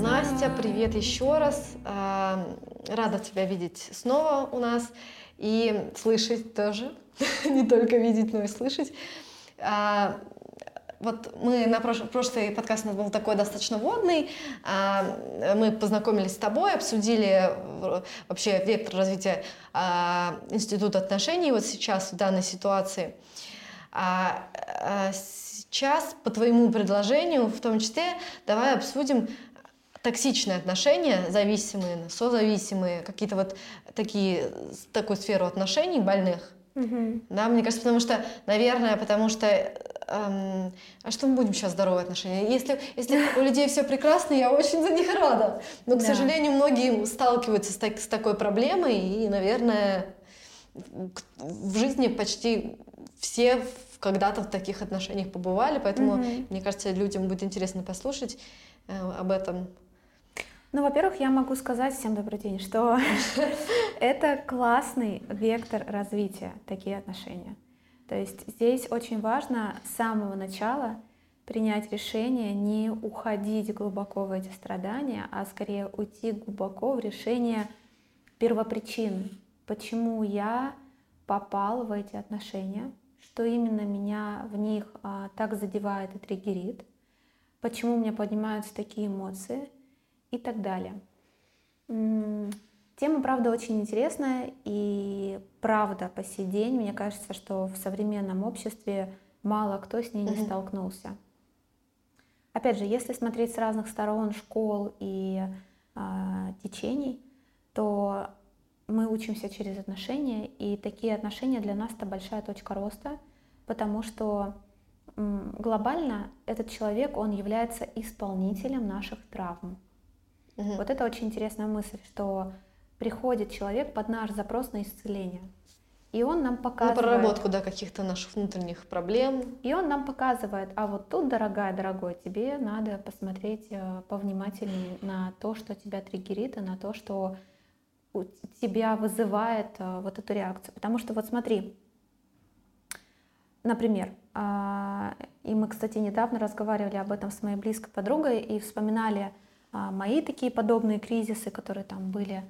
Настя, привет еще раз. Рада тебя видеть снова у нас и слышать тоже. Не только видеть, но и слышать. А, Вот мы на прош- прошлый подкаст у нас был такой достаточно водный. А, Мы познакомились с тобой, обсудили вообще вектор развития а, института отношений вот сейчас в данной ситуации. А а, сейчас, по твоему предложению, в том числе, давай обсудим токсичные отношения, зависимые, созависимые, какие-то вот такие, такую сферу отношений больных. Да, мне кажется, потому что, наверное, потому что, эм, а что мы будем сейчас здоровые отношения? Если, если у людей все прекрасно, я очень за них рада. Но, к Да. сожалению, многие сталкиваются с, так- с такой проблемой, и, наверное, в жизни почти все когда-то в таких отношениях побывали, поэтому, Мгм. мне кажется, людям будет интересно послушать э, об этом. Ну, во-первых, я могу сказать всем добрый день, что это классный вектор развития, такие отношения. То есть здесь очень важно с самого начала принять решение не уходить глубоко в эти страдания, а скорее уйти глубоко в решение первопричин, почему я попал в эти отношения, что именно меня в них а, так задевает и триггерит, почему у меня поднимаются такие эмоции и так далее. Тема, правда, очень интересная, и правда по сей день, мне кажется, что в современном обществе мало кто с ней не столкнулся. Опять же, если смотреть с разных сторон школ и а, течений, то мы учимся через отношения, и такие отношения для нас это большая точка роста, потому что глобально этот человек, он является исполнителем наших травм. Мгм. Вот это очень интересная мысль, что приходит человек под наш запрос на исцеление. И он нам На показывает... проработку да, каких-то наших внутренних проблем. И он нам показывает, а вот тут, дорогая, дорогой, тебе надо посмотреть э, повнимательнее на то, что тебя триггерит, и на то, что у тебя вызывает э, вот эту реакцию. Потому что вот смотри, например, а, и мы, кстати, недавно разговаривали об этом с моей близкой подругой и вспоминали мои такие подобные кризисы, которые там были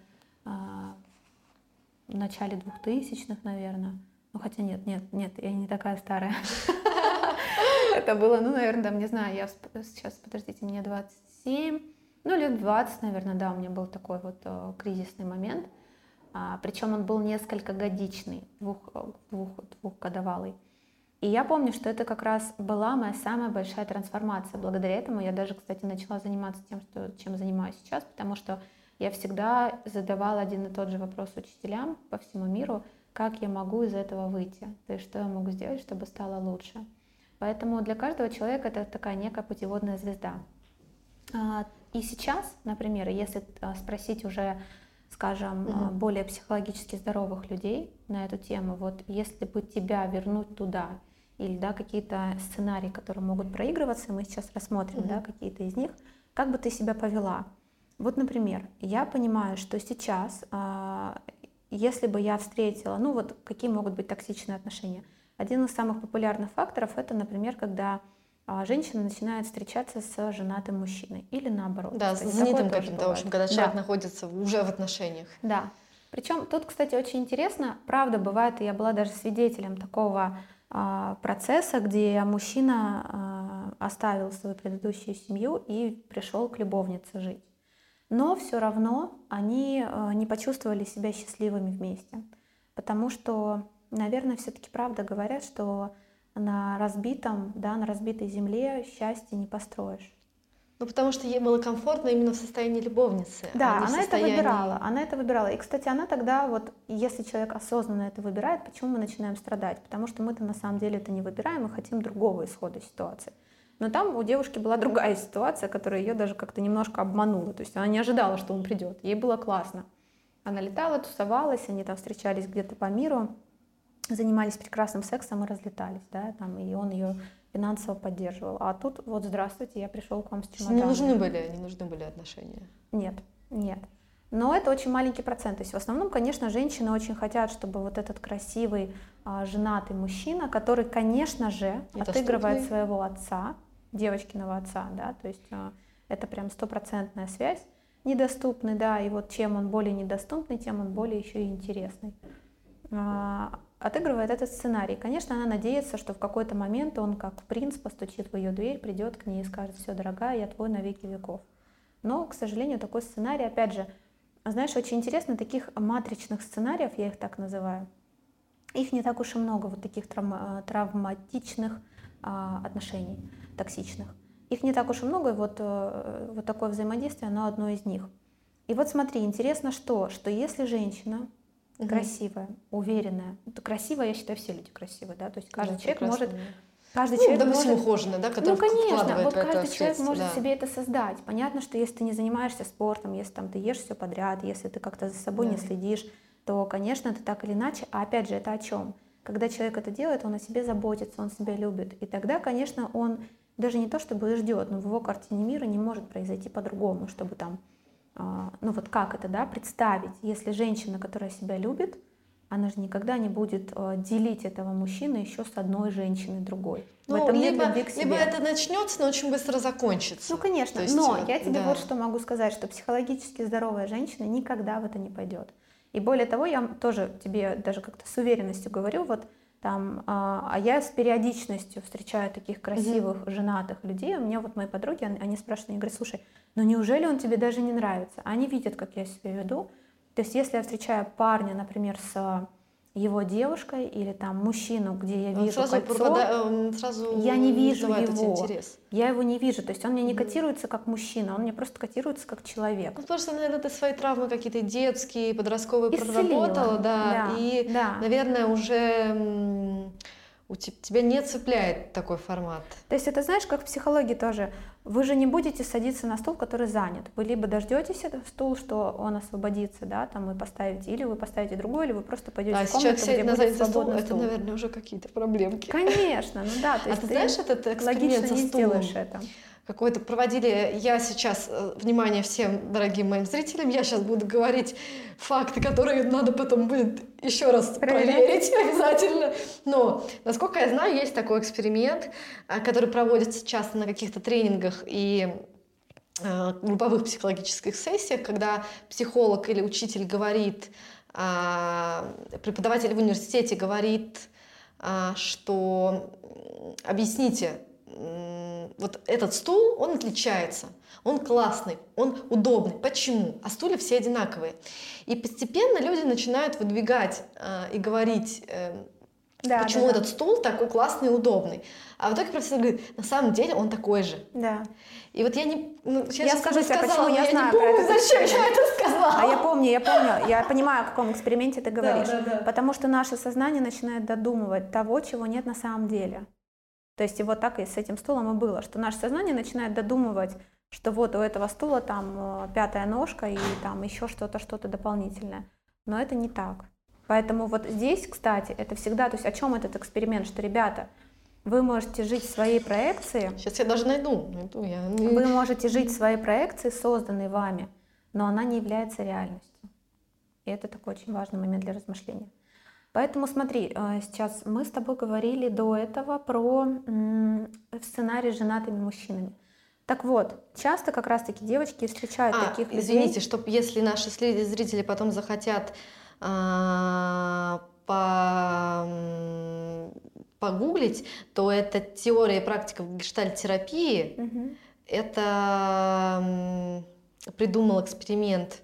а, в начале 2000-х, наверное. Ну, хотя нет, нет, нет, я не такая старая. Это было, ну, наверное, там, не знаю, я сейчас, подождите, мне 27, ну, лет 20, наверное, да, у меня был такой вот э, кризисный момент. Причем он был несколько годичный, двух, э, двух, двухгодовалый. И я помню, что это как раз была моя самая большая трансформация. Благодаря этому я даже, кстати, начала заниматься тем, что, чем занимаюсь сейчас, потому что я всегда задавала один и тот же вопрос учителям по всему миру, как я могу из этого выйти, то есть что я могу сделать, чтобы стало лучше. Поэтому для каждого человека это такая некая путеводная звезда. А, И сейчас, например, если а, спросить уже, скажем, Мгм. более психологически здоровых людей на эту тему, вот если бы тебя вернуть туда, или да, какие-то сценарии, которые могут проигрываться, мы сейчас рассмотрим да, Мгм. какие-то из них, как бы ты себя повела? Вот, например, я понимаю, что сейчас, а, если бы я встретила, ну вот какие могут быть токсичные отношения. Один из самых популярных факторов это, например, когда а, женщина начинает встречаться с женатым мужчиной или наоборот. Да, с тоже каким-то, в общем, когда Да. человек находится уже в отношениях. Да. Причем тут, кстати, очень интересно, правда, бывает, и я была даже свидетелем такого процесса, где мужчина а, оставил свою предыдущую семью и пришел к любовнице жить. Но все равно они а, не почувствовали себя счастливыми вместе, потому что, наверное, все-таки правда говорят, что на разбитом, да, на разбитой земле счастье не построишь. Ну, потому что ей было комфортно именно в состоянии любовницы. а Да, в она это состоянии- выбирала, она это выбирала. И, кстати, она тогда вот, если человек осознанно это выбирает, почему мы начинаем страдать? Потому что мы-то на самом деле это не выбираем, мы хотим другого исхода ситуации. Но там у девушки была другая ситуация, которая ее даже как-то немножко обманула. То есть она не ожидала, что он придет. Ей было классно. Она летала, тусовалась, они там встречались где-то по миру. занимались прекрасным сексом и разлетались, да, там, и он ее финансово поддерживал. А тут вот здравствуйте, я пришел к вам с чемоданом. Не нужны были, не нужны были отношения. Нет, нет. Но это очень маленький процент. То есть в основном, конечно, женщины очень хотят, чтобы вот этот красивый а, женатый мужчина, который, конечно же, это отыгрывает своего отца, девочкиного отца, да, то есть а, это прям стопроцентная связь, недоступный, да, и вот чем он более недоступный, тем он более еще и интересный. А, отыгрывает этот сценарий. Конечно, она надеется, что в какой-то момент он, как принц, постучит в ее дверь, придет к ней и скажет, все, дорогая, я твой на веки веков. Но, к сожалению, такой сценарий, опять же, знаешь, очень интересно, таких матричных сценариев, я их так называю, их не так уж и много, вот таких травма, травматичных а, отношений, токсичных. Их не так уж и много, и вот, э, вот такое взаимодействие, оно одно из них. И вот смотри, интересно что, что если женщина угу. красивая, уверенная, то красивая, я считаю, все люди красивые, да, то есть каждый да, человек может Каждый ну, человек допустим, может... ухоженный, да, который Ну, конечно, вот каждый человек может да. себе это создать. Понятно, что если ты не занимаешься спортом, если там ты ешь все подряд, если ты как-то за собой да. не следишь, то, конечно, ты так или иначе, а опять же, это о чем? Когда человек это делает, он о себе заботится, он себя любит. И тогда, конечно, он даже не то чтобы ждет, но в его картине мира не может произойти по-другому, чтобы там, ну вот как это, да, представить, если женщина, которая себя любит, она же никогда не будет э, делить этого мужчину еще с одной женщиной другой. Ну, в этом либо, нет либо это начнется, но очень быстро закончится. Ну, конечно, есть, но я тебе да. вот что могу сказать, что психологически здоровая женщина никогда в это не пойдет. И более того, я тоже тебе даже как-то с уверенностью говорю, вот там, а, а я с периодичностью встречаю таких красивых mm-hmm. женатых людей. У меня вот мои подруги, они спрашивают, они говорят, слушай, ну неужели он тебе даже не нравится? Они видят, как я себя веду, то есть если я встречаю парня, например, с его девушкой или там мужчину, где я вижу сразу кольцо, пропада... сразу я не вижу его. Интерес. Я его не вижу. То есть он мне не котируется как мужчина, он мне просто котируется как человек. Ну, потому что, наверное, ты свои травмы какие-то детские, подростковые Исцелила. проработала, да, да и, да. наверное, уже у тебя не цепляет такой формат. То есть это знаешь, как в психологии тоже. Вы же не будете садиться на стул, который занят. Вы либо дождетесь этот стул, что он освободится, да, там вы поставите, или вы поставите другой, или вы просто пойдете а в комнату, где на будет свободный стул, стул. Это, наверное, уже какие-то проблемки. Конечно, ну да. То есть а ты знаешь этот эксперимент со стулом? не сделаешь это какой-то проводили. Я сейчас, э, внимание всем дорогим моим зрителям, я сейчас буду говорить факты, которые надо потом будет еще раз проверить обязательно. Но, насколько я знаю, есть такой эксперимент, э, который проводится часто на каких-то тренингах и э, групповых психологических сессиях, когда психолог или учитель говорит, а, преподаватель в университете говорит, а, что объясните, вот этот стул, он отличается, он классный, он удобный. Почему? А стулья все одинаковые. И постепенно люди начинают выдвигать э, и говорить, э, да, почему да, этот да. стул такой классный и удобный. А в итоге профессор говорит, на самом деле он такой же. Да. И вот я не... Ну, я скажу тебе, почему я, я знаю не помню, это зачем я это сказала. А я помню, я помню, я понимаю, о каком эксперименте ты говоришь. Да, да, да. Потому что наше сознание начинает додумывать того, чего нет на самом деле. То есть и вот так и с этим стулом и было, что наше сознание начинает додумывать, что вот у этого стула там э, пятая ножка и там еще что-то, что-то дополнительное. Но это не так. Поэтому вот здесь, кстати, это всегда, то есть о чем этот эксперимент, что, ребята, вы можете жить в своей проекции. Сейчас я даже найду. найду я... Вы можете жить в своей проекции, созданной вами, но она не является реальностью. И это такой очень важный момент для размышления. Поэтому смотри, э, сейчас мы с тобой говорили до этого про сценарий с женатыми мужчинами. Так вот, часто как раз-таки девочки встречают а, таких людей. Извините, чтобы если наши зрители потом захотят а, по, погуглить, то это теория и практика в гештальт-терапии. Угу. Это придумал эксперимент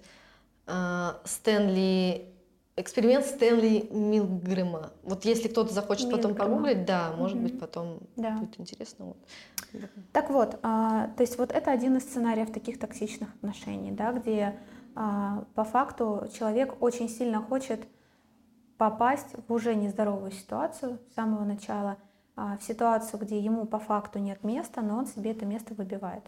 а, Стэнли Эксперимент Стэнли Милгрэма. Вот если кто-то захочет Милгрэма. потом погуглить, да, может mm-hmm. быть, потом да. будет интересно. Вот. Так вот, а, то есть вот это один из сценариев таких токсичных отношений, да, где а, по факту человек очень сильно хочет попасть в уже нездоровую ситуацию с самого начала, а, в ситуацию, где ему по факту нет места, но он себе это место выбивает.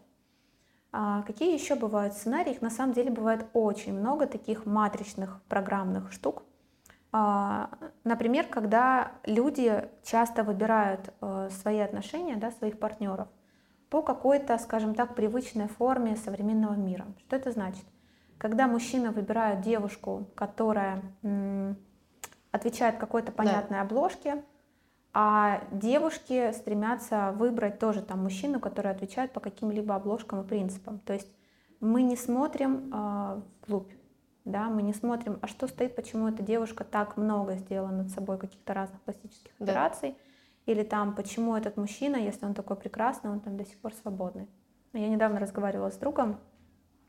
А какие еще бывают сценарии? Их на самом деле бывает очень много таких матричных программных штук. А, например, когда люди часто выбирают э, свои отношения, да, своих партнеров по какой-то, скажем так, привычной форме современного мира. Что это значит? Когда мужчина выбирает девушку, которая отвечает какой-то понятной да. обложке, а девушки стремятся выбрать тоже там мужчину, который отвечает по каким-либо обложкам и принципам. То есть мы не смотрим э, вглубь, да, мы не смотрим, а что стоит, почему эта девушка так много сделала над собой каких-то разных пластических да. операций, или там, почему этот мужчина, если он такой прекрасный, он там до сих пор свободный. Я недавно разговаривала с другом,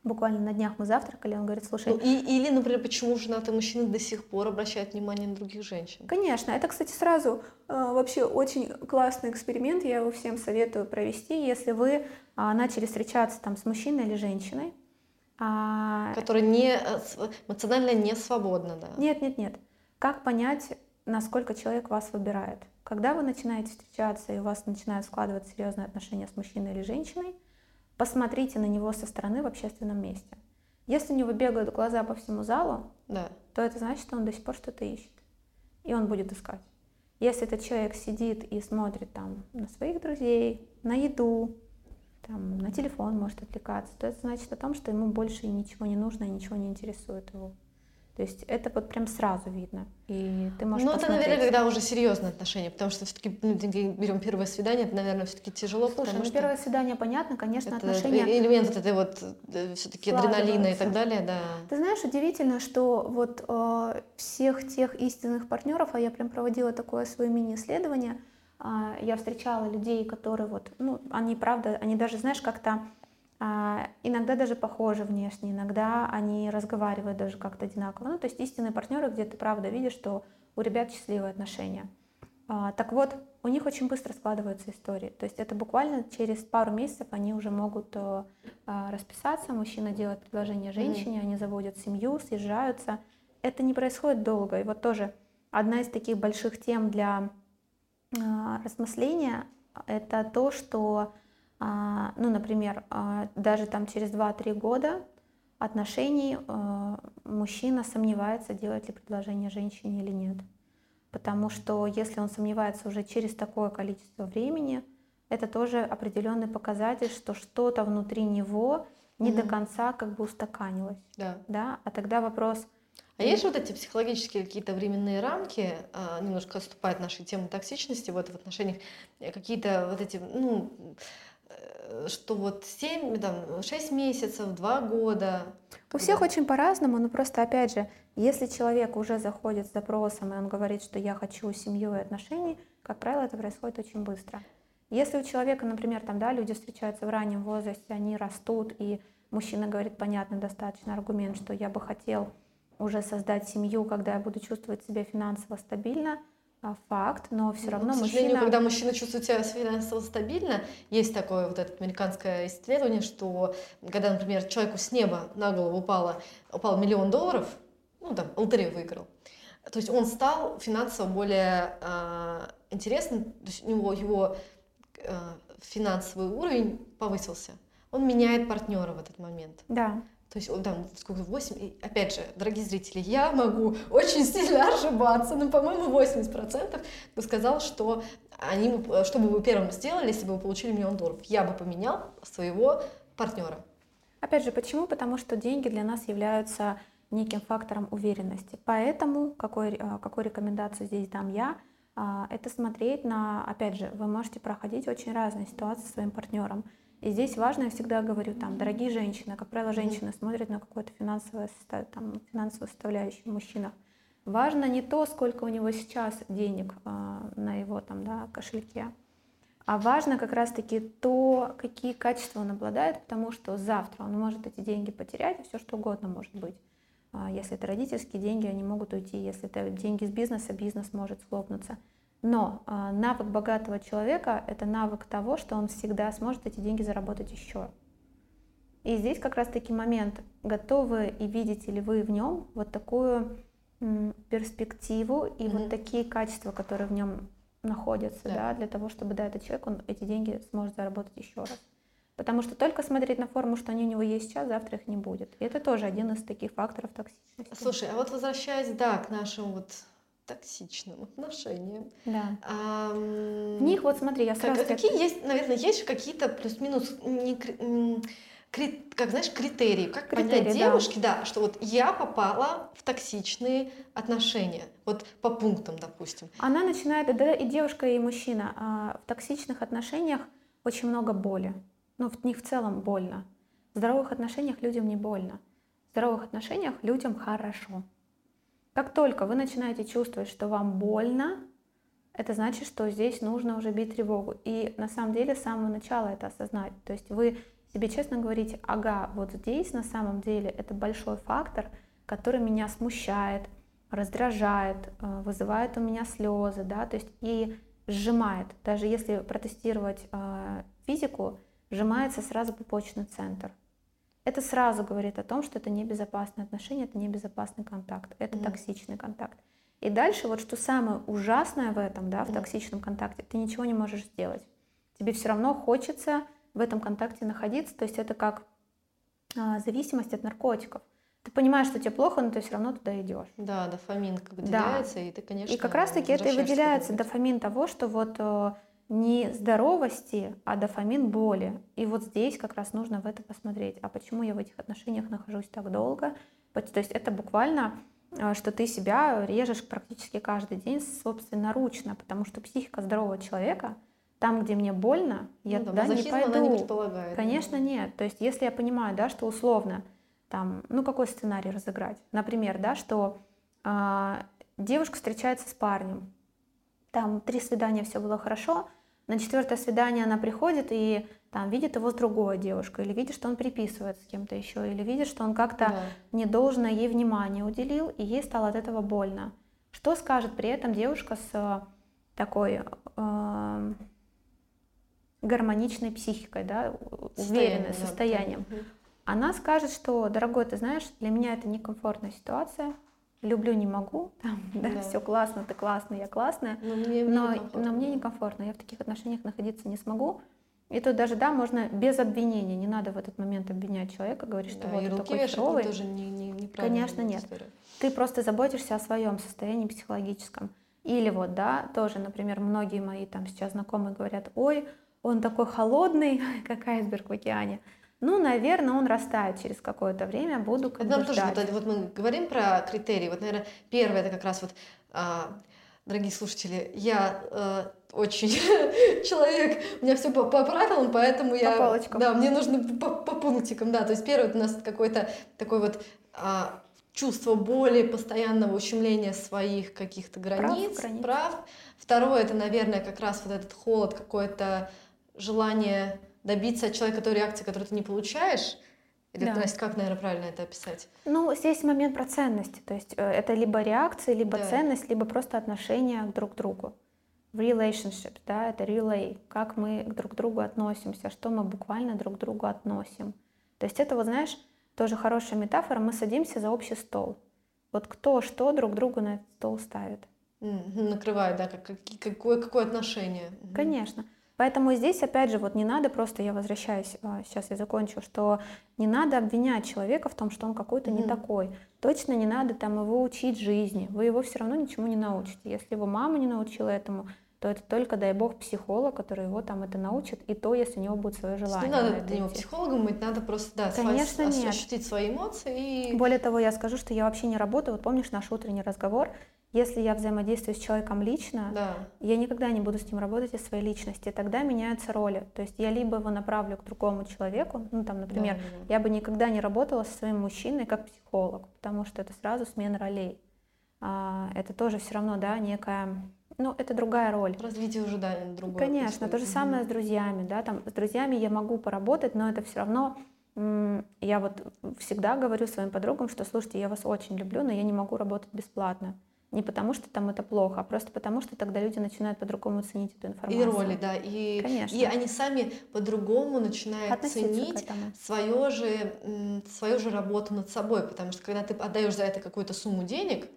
буквально на днях мы завтракали, он говорит, слушай... Ну, и, или, например, почему женатые мужчины до сих пор обращают внимание на других женщин? Конечно, это, кстати, сразу э, вообще очень классный эксперимент, я его всем советую провести, если вы э, начали встречаться там с мужчиной или женщиной, а... Которая не, э, эмоционально не свободна, да? Нет, нет, нет. Как понять, насколько человек вас выбирает? Когда вы начинаете встречаться и у вас начинают складываться серьезные отношения с мужчиной или женщиной, посмотрите на него со стороны в общественном месте. Если у него бегают глаза по всему залу, да. то это значит, что он до сих пор что-то ищет. И он будет искать. Если этот человек сидит и смотрит там на своих друзей, на еду, там, на телефон может отвлекаться, то это значит о том, что ему больше ничего не нужно и ничего не интересует его. То есть это вот прям сразу видно. И ты можешь Ну, это, наверное, когда уже серьезные отношения, потому что все-таки ну, берем первое свидание, это, наверное, все-таки тяжело. Слушай, ну, что первое свидание, понятно, конечно, это отношения... элемент этой вот э, все-таки адреналина и так далее, да. Ты знаешь, удивительно, что вот э, всех тех истинных партнеров, а я прям проводила такое свое мини-исследование, а, я встречала людей, которые вот, ну, они правда, они даже, знаешь, как-то иногда даже похожи внешне, иногда они разговаривают даже как-то одинаково. Ну, то есть истинные партнеры, где ты правда видишь, что у ребят счастливые отношения. А, так вот, у них очень быстро складываются истории. То есть это буквально через пару месяцев они уже могут э, расписаться, мужчина делает предложение женщине, mm-hmm. они заводят семью, съезжаются. Это не происходит долго. И вот тоже одна из таких больших тем для а, размысления — это то, что, а, ну, например, а, даже там через 2-3 года отношений мужчина сомневается, делать ли предложение женщине или нет. Потому что если он сомневается уже через такое количество времени, это тоже определенный показатель, что что-то внутри него не угу. до конца как бы устаканилось. Да. да. А тогда вопрос — а есть вот эти психологические какие-то временные рамки, а, немножко отступает нашей темы токсичности вот в отношениях, э, какие-то вот эти, ну, что вот 7, там, 6 месяцев, 2 года. У всех очень по-разному, но просто опять же, если человек уже заходит с запросом, и он говорит, что я хочу семью и отношений, как правило, это происходит очень быстро. Если у человека, например, там, да, люди встречаются в раннем возрасте, они растут, и мужчина говорит понятный достаточно аргумент, что я бы хотел уже создать семью, когда я буду чувствовать себя финансово стабильно, факт, но все равно но, к сожалению, мужчина... когда мужчина чувствует себя финансово стабильно, есть такое вот это американское исследование, что когда, например, человеку с неба на голову упало, упал миллион долларов, ну там, лотерею выиграл, то есть он стал финансово более э, интересным, то есть у него его э, финансовый уровень повысился. Он меняет партнера в этот момент. Да. То есть он там сколько, 8, и опять же, дорогие зрители, я могу очень сильно ошибаться, но, по-моему, 80% бы сказал, что они, что бы вы первым сделали, если бы вы получили миллион долларов? Я бы поменял своего партнера. Опять же, почему? Потому что деньги для нас являются неким фактором уверенности. Поэтому, какой, э, какой рекомендацию здесь дам я, а, это смотреть на, опять же, вы можете проходить очень разные ситуации со своим партнером. И здесь важно, я всегда говорю, там, дорогие женщины, как правило, женщины смотрят на какую-то финансовую, там, финансовую составляющую в мужчинах. Важно не то, сколько у него сейчас денег э, на его там, да, кошельке, а важно как раз-таки то, какие качества он обладает, потому что завтра он может эти деньги потерять, все что угодно может быть. А если это родительские деньги, они могут уйти. Если это деньги с бизнеса, бизнес может схлопнуться. Но э, навык богатого человека – это навык того, что он всегда сможет эти деньги заработать еще. И здесь как раз-таки момент, готовы и видите ли вы в нем вот такую перспективу и mm-hmm. вот такие качества, которые в нем находятся, да. да, для того, чтобы да, этот человек он эти деньги сможет заработать еще раз. Потому что только смотреть на форму, что они у него есть сейчас, завтра их не будет. И это тоже один из таких факторов токсичности. Слушай, а вот возвращаясь, да, к нашим вот токсичным отношениям. Да. Ам, В них, вот смотри, я как- сразу... тебе- какие есть, наверное, есть какие-то плюс-минус, не кри- м, кри- как знаешь, критерии, как понять Критерии, да. девушке, да, что вот я попала в токсичные отношения, вот по пунктам, допустим. Она начинает, да, и девушка, и мужчина, а, в токсичных отношениях очень много боли. Ну, в них в целом больно. В здоровых отношениях людям не больно. В здоровых отношениях людям хорошо. Как только вы начинаете чувствовать, что вам больно, это значит, что здесь нужно уже бить тревогу. И на самом деле с самого начала это осознать. То есть вы себе честно говорите, ага, вот здесь на самом деле это большой фактор, который меня смущает, раздражает, э, вызывает у меня слезы, да, то есть и сжимает. Даже если протестировать э, физику, сжимается сразу пупочный центр. Это сразу говорит о том, что это небезопасные отношения, это небезопасный контакт, это Мгм. токсичный контакт. И дальше вот что самое ужасное в этом, да, в Мгм. токсичном контакте, ты ничего не можешь сделать. Тебе все равно хочется в этом контакте находиться, то есть это как а, зависимость от наркотиков. Ты понимаешь, что тебе плохо, но ты все равно туда идешь. Да, дофамин как выделяется, и ты, конечно, И как раз-таки это и выделяется дофамин того, что вот э, не здоровости, а дофамин боли. И вот здесь как раз нужно в это посмотреть. А почему я в этих отношениях нахожусь так долго? То есть это буквально, э, что ты себя режешь практически каждый день собственноручно, потому что психика здорового человека, там, где мне больно, я Ну да, туда не мазохизм она не пойду. предполагает. Конечно, нет. То есть, если я понимаю, да, что условно, там, ну какой сценарий разыграть? Например, да, что а, девушка встречается с парнем, там три свидания, все было хорошо, на четвертое свидание она приходит и там видит его с другой девушкой, или видит, что он приписывает с кем-то еще, или видит, что он как-то Да. недолжное ей внимание уделил, и ей стало от этого больно. Что скажет при этом девушка с э, такой э, гармоничной психикой, да, уверенной, Состояние, да, состоянием? Мгм. Она скажет, что, дорогой, ты знаешь, для меня это некомфортная ситуация, люблю не могу, там, да, Да. все классно, ты классная, я классная, Но мне, мне но, некомфортно. но мне некомфортно, я в таких отношениях находиться не смогу. И тут даже, да, можно без обвинения, не надо в этот момент обвинять человека, говорить, что Да, вот он ярлыки такой херовый. тоже не, не, неправильная Конечно, нет. история. Ты просто заботишься о своем состоянии психологическом. Или вот, да, тоже, например, многие мои там сейчас знакомые говорят, ой, он такой холодный, как айсберг в океане. Ну, наверное, он растает через какое-то время, буду как Это бы тоже, вот, вот мы говорим про критерии, вот, наверное, первое, это как раз вот, а, дорогие слушатели, я э, очень человек, у меня все по, по правилам, поэтому я... По полочкам. Да, мне нужно по, по пунктикам, да, то есть первое, у нас какой-то такой вот а, чувство боли, постоянного ущемления своих каких-то границ, границ. прав. Второе, это, наверное, как раз вот этот холод, какое-то желание добиться от человека той реакции, которую ты не получаешь. Или, Да. Настя, как, наверное, правильно это описать? Ну, здесь момент про ценности. То есть э, это либо реакция, либо Да. ценность, либо просто отношение друг к другу. Relationship, да, это relay, как мы к друг другу относимся, что мы буквально друг к другу относим. То есть это, вот знаешь, тоже хорошая метафора, мы садимся за общий стол. Вот кто что друг другу на этот стол ставит. Накрывает, да, как, как- какое, какое отношение. Конечно. Поэтому здесь, опять же, вот не надо просто, я возвращаюсь, а, сейчас я закончу, что не надо обвинять человека в том, что он какой-то не Мгм. такой. Точно не надо там его учить жизни. Вы его все равно ничему не научите. Если его мама не научила этому, то это только, дай бог, психолог, который его там это научит, и то, если у него будет свое желание. Не надо для него психологом быть, надо просто, да, Конечно, ос- нет. ощутить свои эмоции и... Более того, я скажу, что я вообще не работаю. Вот помнишь наш утренний разговор? Если я взаимодействую с человеком лично, Да. я никогда не буду с ним работать из своей личности. Тогда меняются роли. То есть я либо его направлю к другому человеку, ну там, например, да, да. я бы никогда не работала со своим мужчиной как психолог, потому что это сразу смена ролей. А, это тоже все равно, да, некая, ну, это другая роль. Развитие уже, да, другое. Конечно, происходит. то же самое с друзьями, да, там с друзьями я могу поработать, но это все равно я вот всегда говорю своим подругам, что слушайте, я вас очень люблю, но я не могу работать бесплатно. Не потому что там это плохо, а просто потому что тогда люди начинают по-другому ценить эту И информацию. роли, да, и, Конечно. и они сами по-другому начинают Относиться ценить свое же, свою же работу над собой, потому что когда ты отдаешь за это какую-то сумму денег,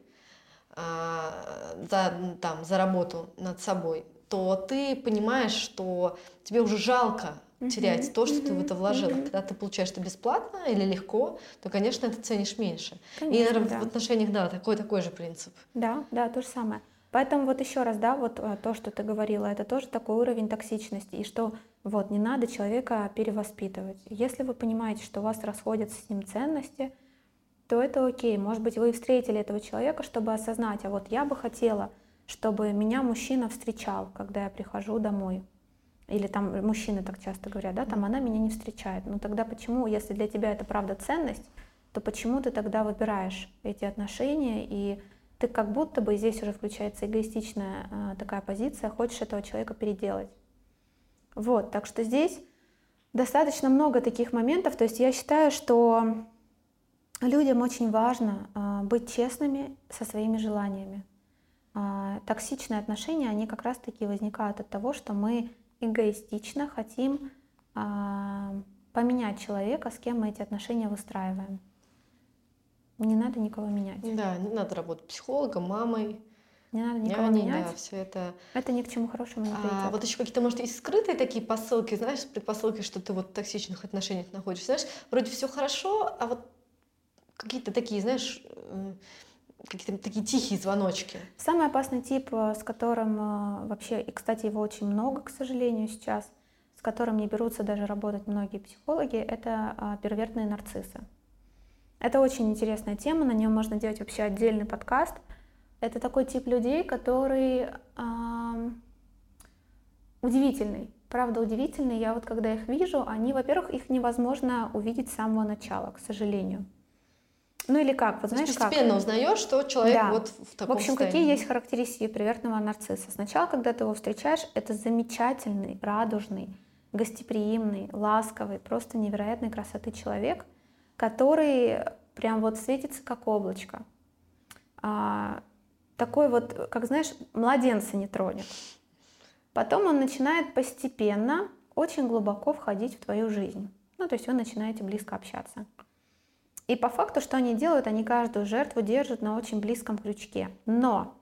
а, за, там, за работу над собой, то ты понимаешь, что тебе уже жалко терять Мгм, то, что ты в это вложил. мгм. Когда ты получаешь это бесплатно или легко, то, конечно, ты ценишь меньше. И, Конечно, наверное, да. в отношениях, да, такой такой же принцип. Да, да, то же самое. Поэтому вот еще раз, да, вот э, то, что ты говорила, это тоже такой уровень токсичности, и что вот не надо человека перевоспитывать. Если вы понимаете, что у вас расходятся с ним ценности, то это окей. Может быть, вы встретили этого человека, чтобы осознать, а вот я бы хотела, чтобы меня мужчина встречал, когда я прихожу домой. Или там мужчины так часто говорят, да, там она меня не встречает. Ну тогда почему, если для тебя это правда ценность, то почему ты тогда выбираешь эти отношения и ты как будто бы здесь уже включается эгоистичная а, такая позиция, хочешь этого человека переделать. Вот, так что здесь достаточно много таких моментов. То есть я считаю, что людям очень важно а, быть честными со своими желаниями. А, токсичные отношения, они как раз-таки возникают от того, что мы эгоистично хотим а, поменять человека, с кем мы эти отношения выстраиваем. Не надо никого менять. Да, не надо работать психологом, мамой, Не надо никого няней, менять. да, все это. Это ни к чему хорошему не приведет. А, вот еще какие-то, может, есть скрытые такие посылки, знаешь, предпосылки, что ты вот в токсичных отношениях находишься. Знаешь, вроде все хорошо, а вот какие-то такие, знаешь, м, какие-то такие тихие звоночки. Самый опасный тип, э, с которым э, вообще, и, кстати, его очень много, к сожалению, сейчас, с которым не берутся даже работать многие психологи, это а, первертные нарциссы. Это очень интересная тема, на нее можно делать вообще отдельный подкаст. Это такой тип людей, который ам, удивительный, правда удивительный. Я вот когда их вижу, они, во-первых, их невозможно увидеть с самого начала, к сожалению. Ну или как, вот То есть знаешь как? постепенно узнаешь, что человек Да. вот в таком В общем, состоянии. какие есть характеристики привертного нарцисса? Сначала, когда ты его встречаешь, это замечательный, радужный, гостеприимный, ласковый, просто невероятной красоты человек, который прям вот светится как облачко. А, такой вот, как знаешь, младенца не тронет. Потом он начинает постепенно, очень глубоко входить в твою жизнь. Ну, то есть вы начинаете близко общаться. И по факту, что они делают, они каждую жертву держат на очень близком крючке. Но,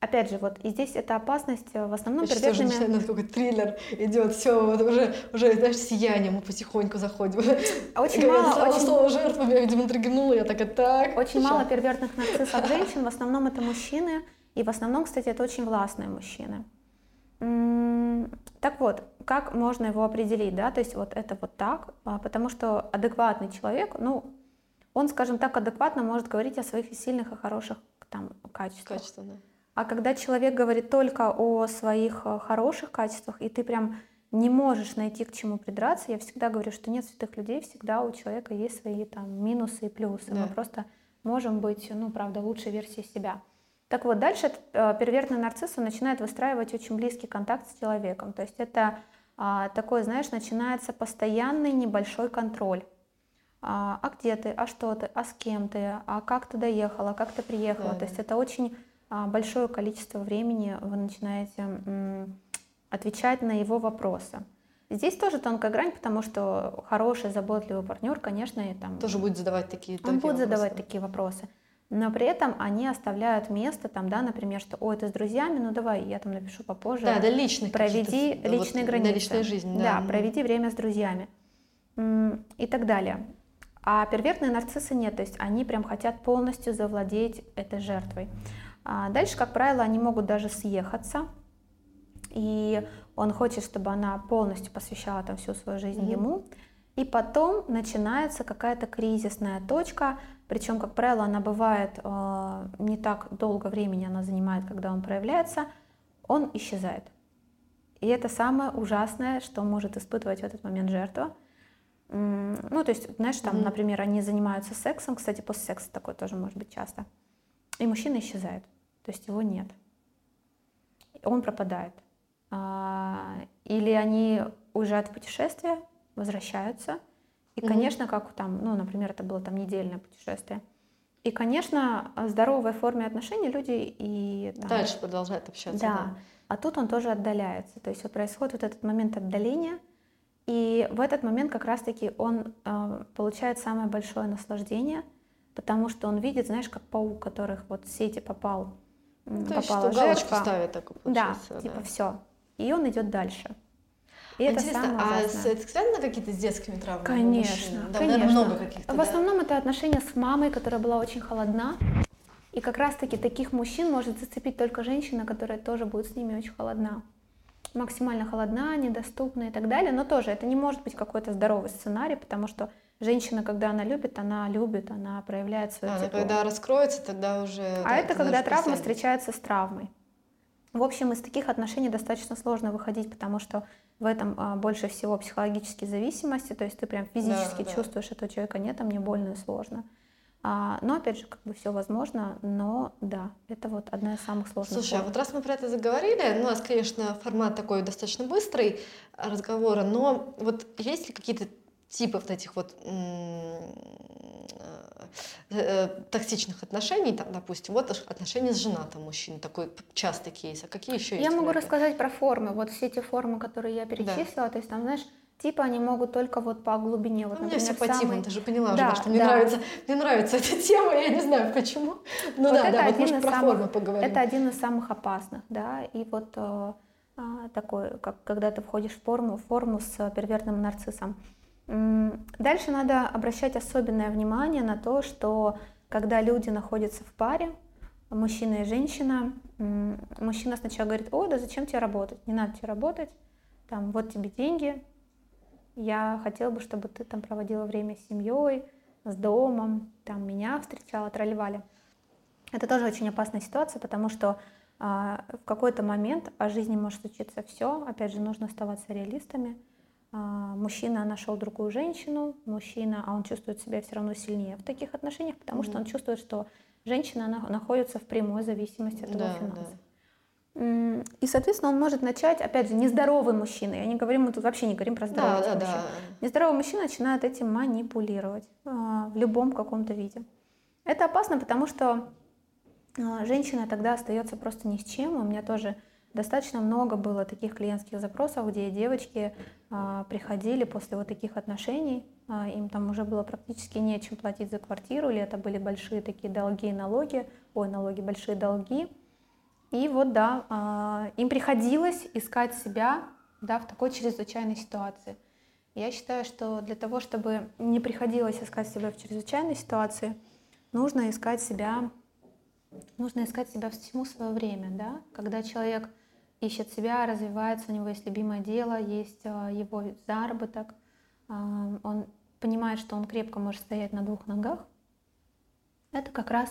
опять же, вот и здесь эта опасность э, в основном Сейчас тоже первертными... начинает какой-то триллер идет, все, вот уже, уже, знаешь, сияние, мы потихоньку заходим. Очень Говорят, мало, очень, слово жертва меня, видимо, триггнуло, я такая, так. очень ща». мало первертных нарциссов женщин, в основном это мужчины, и в основном, кстати, это очень властные мужчины. Так вот, как можно его определить, да, то есть вот это вот так, а, потому что адекватный человек, ну, он, скажем так, адекватно может говорить о своих сильных и хороших там качествах. Качественно. А когда человек говорит только о своих э, хороших качествах, и ты прям не можешь найти к чему придраться, я всегда говорю, что нет святых людей, всегда у человека есть свои там минусы и плюсы. Мы Да. просто можем быть, ну, правда, лучшей версией себя. Так вот, дальше э, первертный нарцисс он начинает выстраивать очень близкий контакт с человеком. То есть это а, такой, знаешь, начинается постоянный небольшой контроль. А, а где ты, а что ты, а с кем ты, а как ты доехала, как ты приехала. Да, То да. есть это очень а, большое количество времени вы начинаете м, отвечать на его вопросы. Здесь тоже тонкая грань, потому что хороший, заботливый партнер, конечно, и там Тоже будет задавать такие он будет такие задавать вопросы. такие вопросы. Но при этом они оставляют место, там, да, например, что, ой, ты с друзьями, ну давай, я там напишу попозже. Да, да, личных проведи личные вот, границы. Да, личная жизнь, да. Да, проведи время с друзьями. И так далее. А первертные нарциссы нет, то есть они прям хотят полностью завладеть этой жертвой. А дальше, как правило, они могут даже съехаться, и он хочет, чтобы она полностью посвящала там всю свою жизнь Мгм. ему. И потом начинается какая-то кризисная точка, причем, как правило, она бывает э, не так долго времени она занимает, когда он проявляется, он исчезает. И это самое ужасное, что может испытывать в этот момент жертва. Ну, то есть, знаешь, там, Мгм. например, они занимаются сексом, кстати, после секса такое тоже может быть часто, и мужчина исчезает, то есть его нет, он пропадает. А, Или они уезжают в путешествие, возвращаются, и, Мгм. конечно, как там, ну, например, это было там недельное путешествие, и, конечно, в здоровой форме отношений люди и там, Дальше продолжает общаться. да. А тут он тоже отдаляется. То есть вот происходит вот этот момент отдаления, и в этот момент как раз-таки он э, получает самое большое наслаждение, потому что он видит, знаешь, как паук, которых вот в сети попал, Ну, то есть, попала что галочку жертва. ставит такой, Да, типа да. все. и он идет дальше. И это Интересно, самое а ужасное. с- это связано какие-то с детскими травмами? Конечно? Да, конечно. наверное, много каких-то. В да? основном это отношения с мамой, которая была очень холодна. И как раз-таки таких мужчин может зацепить только женщина, которая тоже будет с ними очень холодна. Максимально холодна, недоступна и так далее. Но тоже это не может быть какой-то здоровый сценарий, потому что женщина, когда она любит, она любит, она проявляет свое А, ну, тепло. когда раскроется, тогда уже... А да, это когда травма просядет. встречается с травмой. В общем, из таких отношений достаточно сложно выходить, потому что в этом а, больше всего психологические зависимости, то есть ты прям физически да. чувствуешь этого человека, нет, а мне больно и сложно. А, но опять же, как бы все возможно, но да, это вот одна из самых сложных. Слушай, а форм. вот раз мы про это заговорили, ну, у нас, конечно, формат такой достаточно быстрый а, разговора, но вот есть ли какие-то типы вот этих вот э, э, токсичных отношений, там, допустим, вот отношения с женатым мужчиной, такой частый кейс, а какие еще есть? Я могу рассказать про формы. Вот все те формы, которые я перечислила, то есть там, знаешь, типа они могут только вот по глубине. Вот, Ну, у меня все например, по типам, самый- ты же поняла Да, уже, что мне да. нравится, мне нравится эта тема, я не знаю почему. Ну Вот да, это да, вот один может из про самых- форму поговорим. Это один из самых опасных, да, и вот э, а, такой, как когда ты входишь в форму, форму с перверзным нарциссом. Дальше надо обращать особенное внимание на то, что когда люди находятся в паре, мужчина и женщина, мужчина сначала говорит, о, да зачем тебе работать, не надо тебе работать, там, вот тебе деньги, я хотела бы, чтобы ты там проводила время с семьей, с домом, там, меня встречала, тролливали. Это тоже очень опасная ситуация, потому что а, в какой-то момент о жизни может случиться все. Опять же, нужно оставаться реалистами. А, мужчина нашел другую женщину, мужчина, а он чувствует себя все равно сильнее в таких отношениях, потому что Мгм. он чувствует, что женщина она находится в прямой зависимости от его Да, финансов. да. И, соответственно, он может начать, опять же, нездоровый мужчина. Я не говорим, мы тут вообще не говорим про Да, здоровых да, мужчин. да. Нездоровый мужчина начинает этим манипулировать а, в любом каком-то виде. Это опасно, потому что а, женщина тогда остается просто ни с чем. У меня тоже достаточно много было таких клиентских запросов, где девочки а, приходили после вот таких отношений, им там уже было практически нечем платить за квартиру, или это были большие такие долги и налоги, ой, налоги, большие долги. И вот, да, а, им приходилось искать себя да, в такой чрезвычайной ситуации. Я считаю, что для того, чтобы не приходилось искать себя в чрезвычайной ситуации, нужно искать себя, нужно искать себя всему свое время, да, когда человек ищет себя, развивается, у него есть любимое дело, есть а, его заработок, а, он понимает, что он крепко может стоять на двух ногах. Это как раз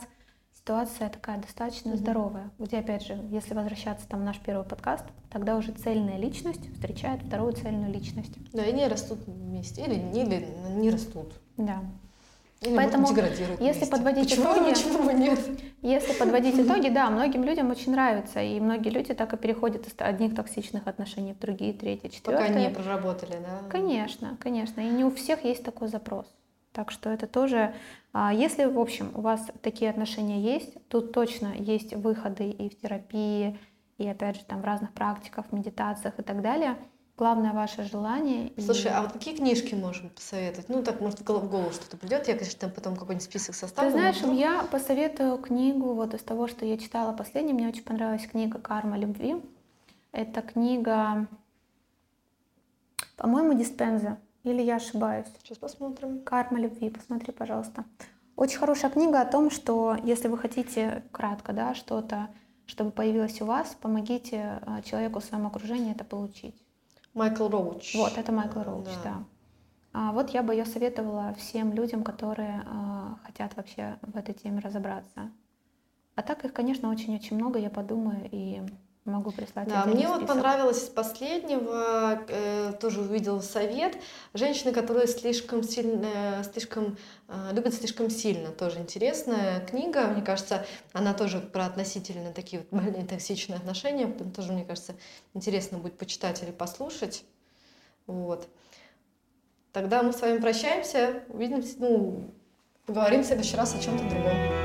ситуация такая достаточно Мгм. здоровая, где, опять же, если возвращаться там в наш первый подкаст, тогда уже цельная личность встречает вторую цельную личность. Да, и не растут вместе, или, или не растут. Да. Или, Поэтому, если вместе. подводить почему, итоги- Почему нет? Если подводить итоги, да, многим людям очень нравится, и многие люди так и переходят из одних токсичных отношений в другие, третьи, Пока четвертые. не проработали, да? Конечно, конечно. И не у всех есть такой запрос. Так что это тоже, если, в общем, у вас такие отношения есть, тут точно есть выходы и в терапии, и опять же там в разных практиках, медитациях и так далее. Главное ваше желание. и- Слушай, а вот какие книжки можем посоветовать? Ну, так, может, в голову что-то придет. Я, конечно, там потом какой-нибудь список составлю. Ты знаешь, но- я посоветую книгу вот из того, что я читала последнее. Мне очень понравилась книга «Карма любви». Это книга, по-моему, Диспенза. Или я ошибаюсь? Сейчас посмотрим. «Карма любви», посмотри, пожалуйста. Очень хорошая книга о том, что если вы хотите кратко, да, что-то, чтобы появилось у вас, помогите а, человеку в своем окружении это получить. Майкл Роуч. Вот, это Майкл Роуч, Да. да. А вот я бы ее советовала всем людям, которые а, хотят вообще в этой теме разобраться. А так их, конечно, очень-очень много, я подумаю и могу прислать Да, мне вот список. понравилось из последнего, э, тоже увидела совет, женщины, которые слишком сильно, э, слишком, э, любят слишком сильно, тоже интересная книга, мне кажется, она тоже про относительно такие вот больные токсичные отношения, тоже, мне кажется, интересно будет почитать или послушать, вот. Тогда мы с вами прощаемся, увидимся, ну, поговорим в следующий раз о чем-то другом.